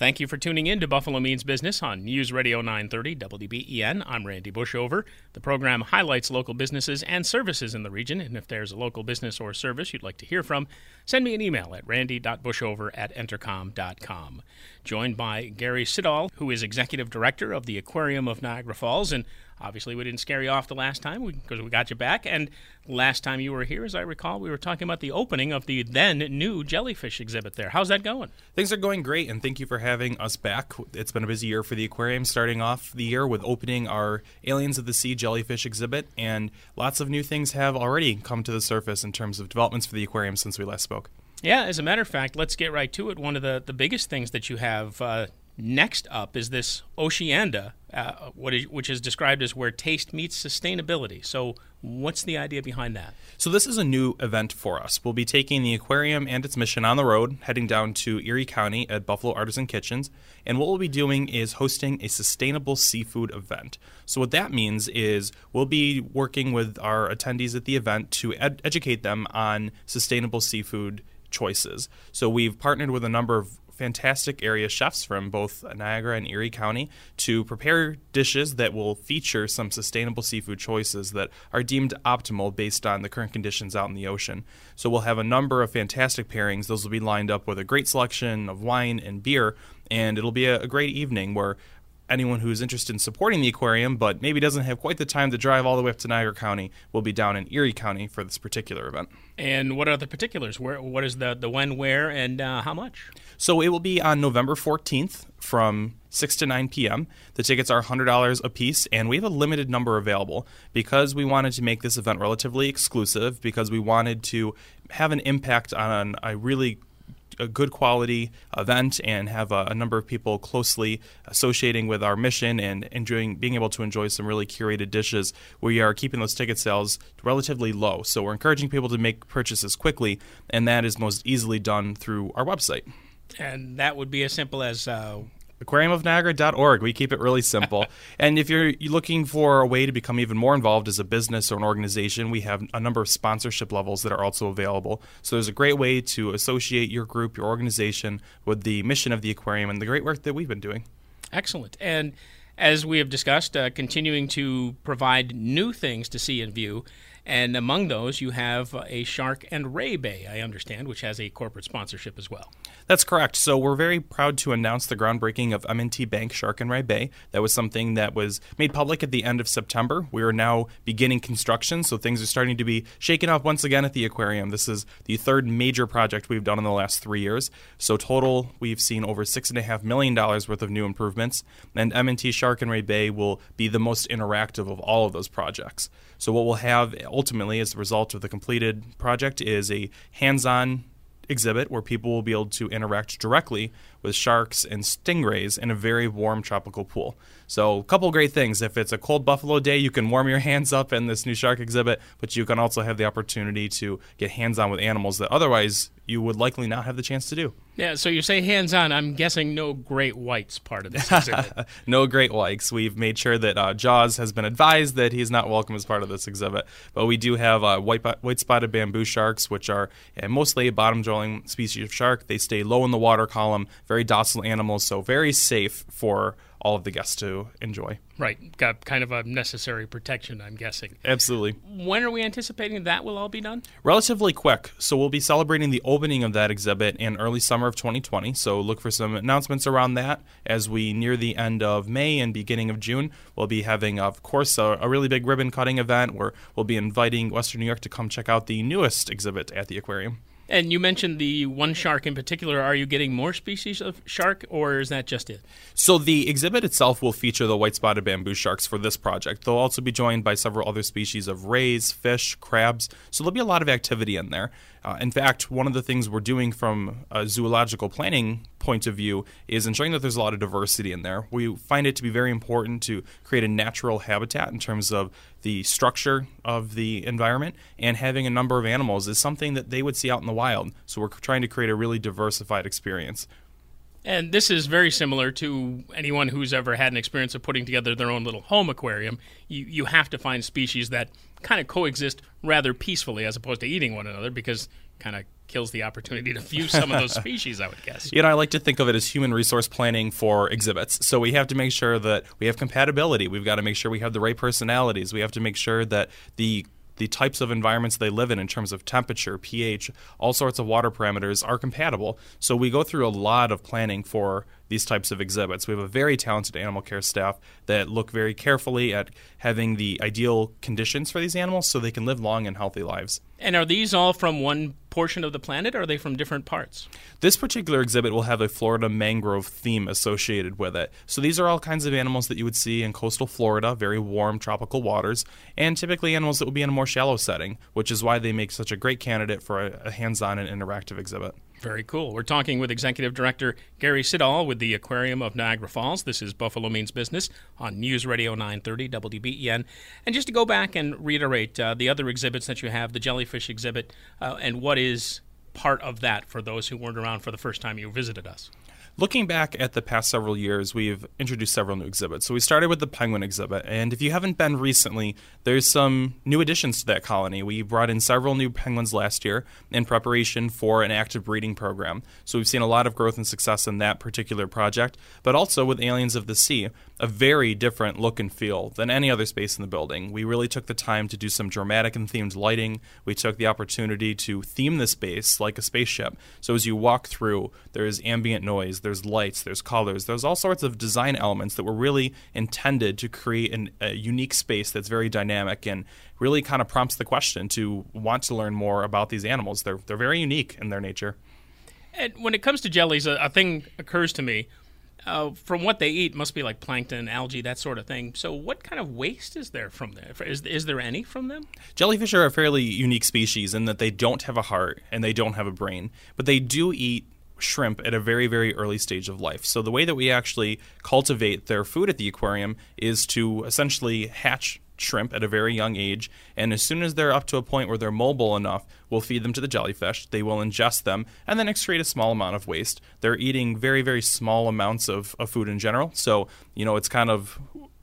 Thank you for tuning in to Buffalo Means Business on News Radio 930 WBEN. I'm Randy Bushover. The program highlights local businesses and services in the region, and if there's a local business or service you'd like to hear from, send me an email at randy.bushover at entercom.com. Joined by Gary Siddall, who is Executive Director of the Aquarium of Niagara Falls, and Obviously, we didn't scare you off the last time because we, we got you back. And last time you were here, as I recall, we were talking about the opening of the then new jellyfish exhibit there. How's that going? Things are going great, and thank you for having us back. It's been a busy year for the aquarium, starting off the year with opening our Aliens of the Sea jellyfish exhibit, and lots of new things have already come to the surface in terms of developments for the aquarium since we last spoke. Yeah, as a matter of fact, let's get right to it. One of the, the biggest things that you have uh, Next up is this Oceanda, uh, which is described as where taste meets sustainability. So, what's the idea behind that? So, this is a new event for us. We'll be taking the aquarium and its mission on the road, heading down to Erie County at Buffalo Artisan Kitchens. And what we'll be doing is hosting a sustainable seafood event. So, what that means is we'll be working with our attendees at the event to ed- educate them on sustainable seafood choices. So we've partnered with a number of fantastic area chefs from both Niagara and Erie County to prepare dishes that will feature some sustainable seafood choices that are deemed optimal based on the current conditions out in the ocean. So we'll have a number of fantastic pairings. Those will be lined up with a great selection of wine and beer, and it'll be a, a great evening where anyone who's interested in supporting the aquarium but maybe doesn't have quite the time to drive all the way up to Niagara County will be down in Erie County for this particular event. And what are the particulars? Where, what is the, the when, where, and uh, how much? So it will be on November 14th from 6 to 9 p.m. The tickets are $100 a piece, and we have a limited number available because we wanted to make this event relatively exclusive, because we wanted to have an impact on a really a good quality event and have a, a, number of people closely associating with our mission and enjoying being able to enjoy some really curated dishes. We are keeping those ticket sales relatively low, so we're encouraging people to make purchases quickly, and that is most easily done through our website. And that would be as simple as uh, aquariumofniagara.org. We keep it really simple. and if you're looking for a way to become even more involved as a business or an organization, we have a number of sponsorship levels that are also available. So there's a great way to associate your group, your organization with the mission of the aquarium and the great work that we've been doing. Excellent. And as we have discussed, uh, continuing to provide new things to see and view. And among those, you have a Shark and Ray Bay, I understand, which has a corporate sponsorship as well. That's correct. So we're very proud to announce the groundbreaking of M&T Bank Shark and Ray Bay. That was something that was made public at the end of September. We are now beginning construction, so things are starting to be shaken up once again at the aquarium. This is the third major project we've done in the last three years. So total, we've seen over six and a half million dollars worth of new improvements, and M&T Shark and Ray Bay will be the most interactive of all of those projects. So what we'll have ultimately as the result of the completed project is a hands-on exhibit where people will be able to interact directly with sharks and stingrays in a very warm tropical pool. So, a couple great things. If it's a cold buffalo day, you can warm your hands up in this new shark exhibit, but you can also have the opportunity to get hands on with animals that otherwise you would likely not have the chance to do. Yeah, so you say hands on. I'm guessing no great whites part of this exhibit. no great whites. We've made sure that uh, Jaws has been advised that he's not welcome as part of this exhibit. But we do have uh, white, white spotted bamboo sharks, which are uh, mostly a bottom dwelling species of shark. They stay low in the water column, very docile animals, so very safe for all of the guests to enjoy. Right. Got kind of a necessary protection, I'm guessing. Absolutely. When are we anticipating that will all be done? Relatively quick. So we'll be celebrating the opening of that exhibit in early summer of 2020. So look for some announcements around that as we near the end of May and beginning of June. We'll be having, of course, a, a really big ribbon cutting event where we'll be inviting Western New York to come check out the newest exhibit at the aquarium. And you mentioned the one shark in particular. Are you getting more species of shark, or is that just it? So the exhibit itself will feature the white-spotted bamboo sharks for this project. They'll also be joined by several other species of rays, fish, crabs. So there'll be a lot of activity in there. Uh, in fact, one of the things we're doing from a zoological planning point of view is ensuring that there's a lot of diversity in there. We find it to be very important to create a natural habitat in terms of the structure of the environment, and having a number of animals is something that they would see out in the wild. So we're trying to create a really diversified experience. And this is very similar to anyone who's ever had an experience of putting together their own little home aquarium. You, you have to find species that kind of coexist rather peacefully as opposed to eating one another because kind of kills the opportunity to view some of those species, I would guess. You know, I like to think of it as human resource planning for exhibits. So we have to make sure that we have compatibility. We've got to make sure we have the right personalities. We have to make sure that the the types of environments they live in in terms of temperature, pH, all sorts of water parameters are compatible. So we go through a lot of planning for these types of exhibits. We have a very talented animal care staff that look very carefully at having the ideal conditions for these animals so they can live long and healthy lives. And are these all from one portion of the planet or are they from different parts? This particular exhibit will have a Florida mangrove theme associated with it. So these are all kinds of animals that you would see in coastal Florida, very warm tropical waters, and typically animals that would be in a more shallow setting, which is why they make such a great candidate for a, a hands on and interactive exhibit. Very cool. We're talking with Executive Director Gary Siddall with the Aquarium of Niagara Falls. This is Buffalo Means Business on News Radio 930 WBEN. And just to go back and reiterate uh, the other exhibits that you have, the jellyfish exhibit, uh, and what is part of that for those who weren't around for the first time you visited us. Looking back at the past several years, we've introduced several new exhibits. So we started with the penguin exhibit, and if you haven't been recently, there's some new additions to that colony. We brought in several new penguins last year in preparation for an active breeding program. So we've seen a lot of growth and success in that particular project, but also with Aliens of the Sea, a very different look and feel than any other space in the building. We really took the time to do some dramatic and themed lighting. We took the opportunity to theme the space like a spaceship. So as you walk through, there's ambient noise, there's lights, there's colors, there's all sorts of design elements that were really intended to create an, a unique space that's very dynamic and really kind of prompts the question to want to learn more about these animals. They're, they're very unique in their nature. And when it comes to jellies, a, a thing occurs to me uh, from what they eat must be like plankton, algae, that sort of thing. So, what kind of waste is there from there? Is, is there any from them? Jellyfish are a fairly unique species in that they don't have a heart and they don't have a brain, but they do eat shrimp at a very, very early stage of life. So, the way that we actually cultivate their food at the aquarium is to essentially hatch shrimp at a very young age, and as soon as they're up to a point where they're mobile enough, we'll feed them to the jellyfish. They will ingest them and then excrete a small amount of waste. They're eating very, very small amounts of, of food in general. So, you know, it's kind of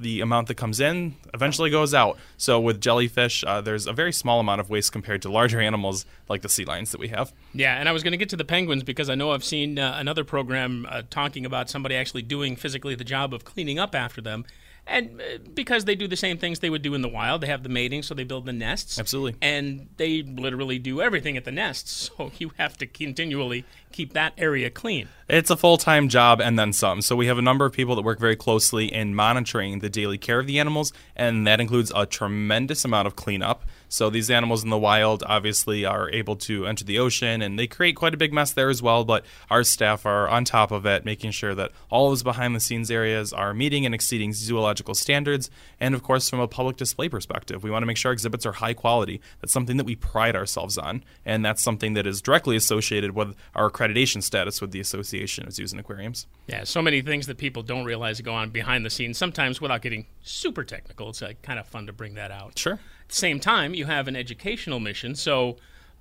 the amount that comes in eventually goes out. So with jellyfish, uh, there's a very small amount of waste compared to larger animals like the sea lions that we have. Yeah, and I was going to get to the penguins because I know I've seen uh, another program uh, talking about somebody actually doing physically the job of cleaning up after them and uh, because they do the same things they would do in the wild, they have the mating, so they build the nests. Absolutely. And they literally do everything at the nests, so you have to continually keep that area clean. It's a full time job and then some. So we have a number of people that work very closely in monitoring the daily care of the animals, and that includes a tremendous amount of cleanup. So these animals in the wild obviously are able to enter the ocean and they create quite a big mess there as well. But our staff are on top of it, making sure that all those behind the scenes areas are meeting and exceeding zoological standards. And of course, from a public display perspective, we want to make sure exhibits are high quality. That's something that we pride ourselves on. And that's something that is directly associated with our accreditation status with the Association of Zoos and Aquariums. Yeah, so many things that people don't realize go on behind the scenes, sometimes without getting super technical. It's uh, kind of fun to bring that out. Sure. At the same time, you have an educational mission, so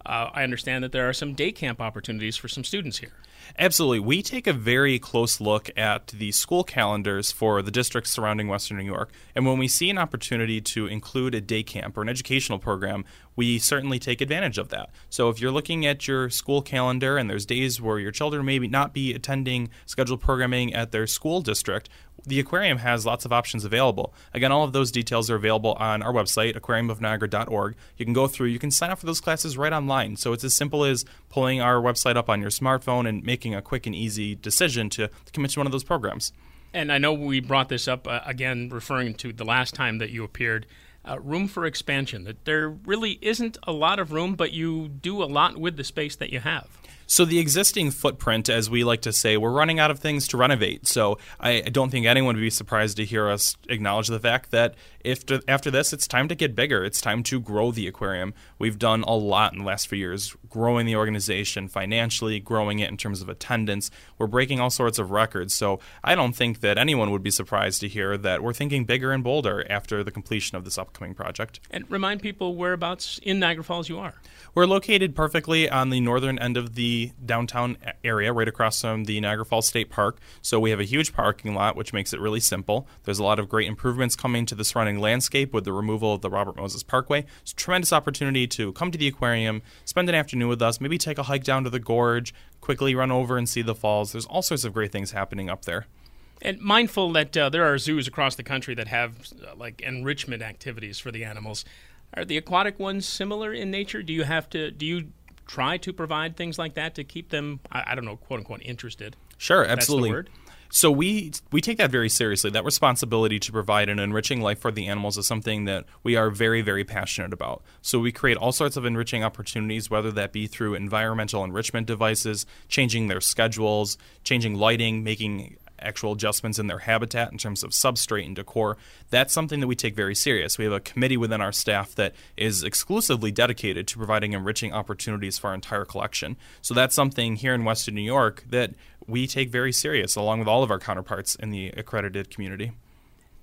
uh, I understand that there are some day camp opportunities for some students here. Absolutely. We take a very close look at the school calendars for the districts surrounding Western New York. And when we see an opportunity to include a day camp or an educational program, we certainly take advantage of that. So if you're looking at your school calendar and there's days where your children may not be attending scheduled programming at their school district, the aquarium has lots of options available. Again, all of those details are available on our website, aquariumofniagara.org. You can go through, you can sign up for those classes right online. So it's as simple as pulling our website up on your smartphone and making a quick and easy decision to, commit to one of those programs. And I know we brought this up uh, again, referring to the last time that you appeared uh, room for expansion. That there really isn't a lot of room, but you do a lot with the space that you have. So the existing footprint, as we like to say, we're running out of things to renovate. So I don't think anyone would be surprised to hear us acknowledge the fact that if to, after this, it's time to get bigger. It's time to grow the aquarium. We've done a lot in the last few years, growing the organization financially, growing it in terms of attendance. We're breaking all sorts of records. So I don't think that anyone would be surprised to hear that we're thinking bigger and bolder after the completion of this upcoming project. And remind people whereabouts in Niagara Falls you are. We're located perfectly on the northern end of the downtown area, right across from the Niagara Falls State Park. So we have a huge parking lot, which makes it really simple. There's a lot of great improvements coming to the surrounding landscape with the removal of the Robert Moses Parkway. It's a tremendous opportunity to come to the aquarium, spend an afternoon with us, maybe take a hike down to the gorge, quickly run over and see the falls. There's all sorts of great things happening up there. And mindful that uh, there are zoos across the country that have uh, like enrichment activities for the animals. Are the aquatic ones similar in nature? Do you have to do you try to provide things like that to keep them I, I don't know quote unquote interested? Sure, absolutely. So we we take that very seriously. That responsibility to provide an enriching life for the animals is something that we are very very passionate about. So we create all sorts of enriching opportunities whether that be through environmental enrichment devices, changing their schedules, changing lighting, making actual adjustments in their habitat in terms of substrate and decor. That's something that we take very serious. We have a committee within our staff that is exclusively dedicated to providing enriching opportunities for our entire collection. So that's something here in Western New York that we take very serious, along with all of our counterparts in the accredited community.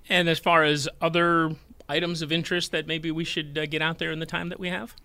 And as far as other items of interest that maybe we should uh, get out there in the time that we have?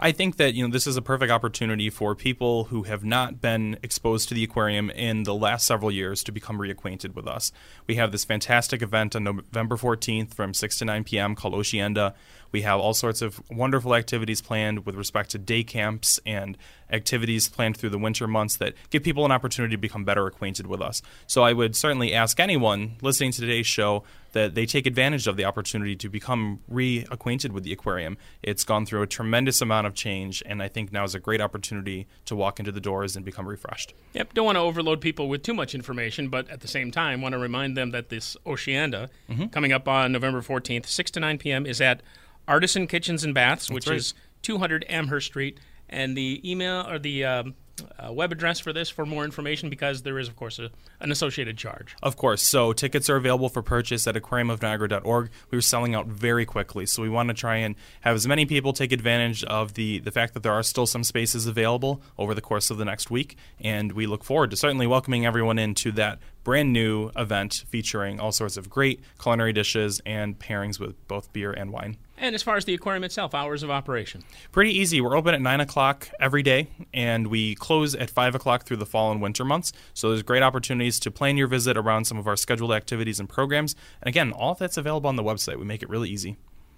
I think that you know this is a perfect opportunity for people who have not been exposed to the aquarium in the last several years to become reacquainted with us. We have this fantastic event on November 14th from 6 to 9 p.m. called Oceanda. We have all sorts of wonderful activities planned with respect to day camps and activities planned through the winter months that give people an opportunity to become better acquainted with us. So I would certainly ask anyone listening to today's show that they take advantage of the opportunity to become reacquainted with the aquarium. It's gone through a tremendous amount of change, and I think now is a great opportunity to walk into the doors and become refreshed. Yep, don't want to overload people with too much information, but at the same time, want to remind them that this Oceanda mm-hmm. coming up on November 14th, 6 to 9 p.m., is at Artisan Kitchens and Baths, which right. is 200 Amherst Street. And the email or the um, uh, web address for this for more information because there is, of course, a, an associated charge. Of course. So tickets are available for purchase at aquariumofniagara.org. We were selling out very quickly, so we want to try and have as many people take advantage of the, the fact that there are still some spaces available over the course of the next week. And we look forward to certainly welcoming everyone into that brand new event featuring all sorts of great culinary dishes and pairings with both beer and wine. And as far as the aquarium itself, hours of operation? Pretty easy. We're open at 9 o'clock every day, and we close at 5 o'clock through the fall and winter months. So there's great opportunities to plan your visit around some of our scheduled activities and programs. And again, all that's available on the website. We make it really easy.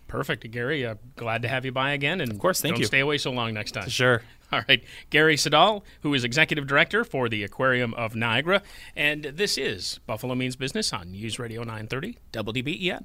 Perfect, Gary. Uh, glad to have you by again. And of course, thank don't you. Stay away so long next time. Sure. All right. Gary Siddall, who is executive director for the Aquarium of Niagara. And this is Buffalo Means Business on News Radio 930 WBEN.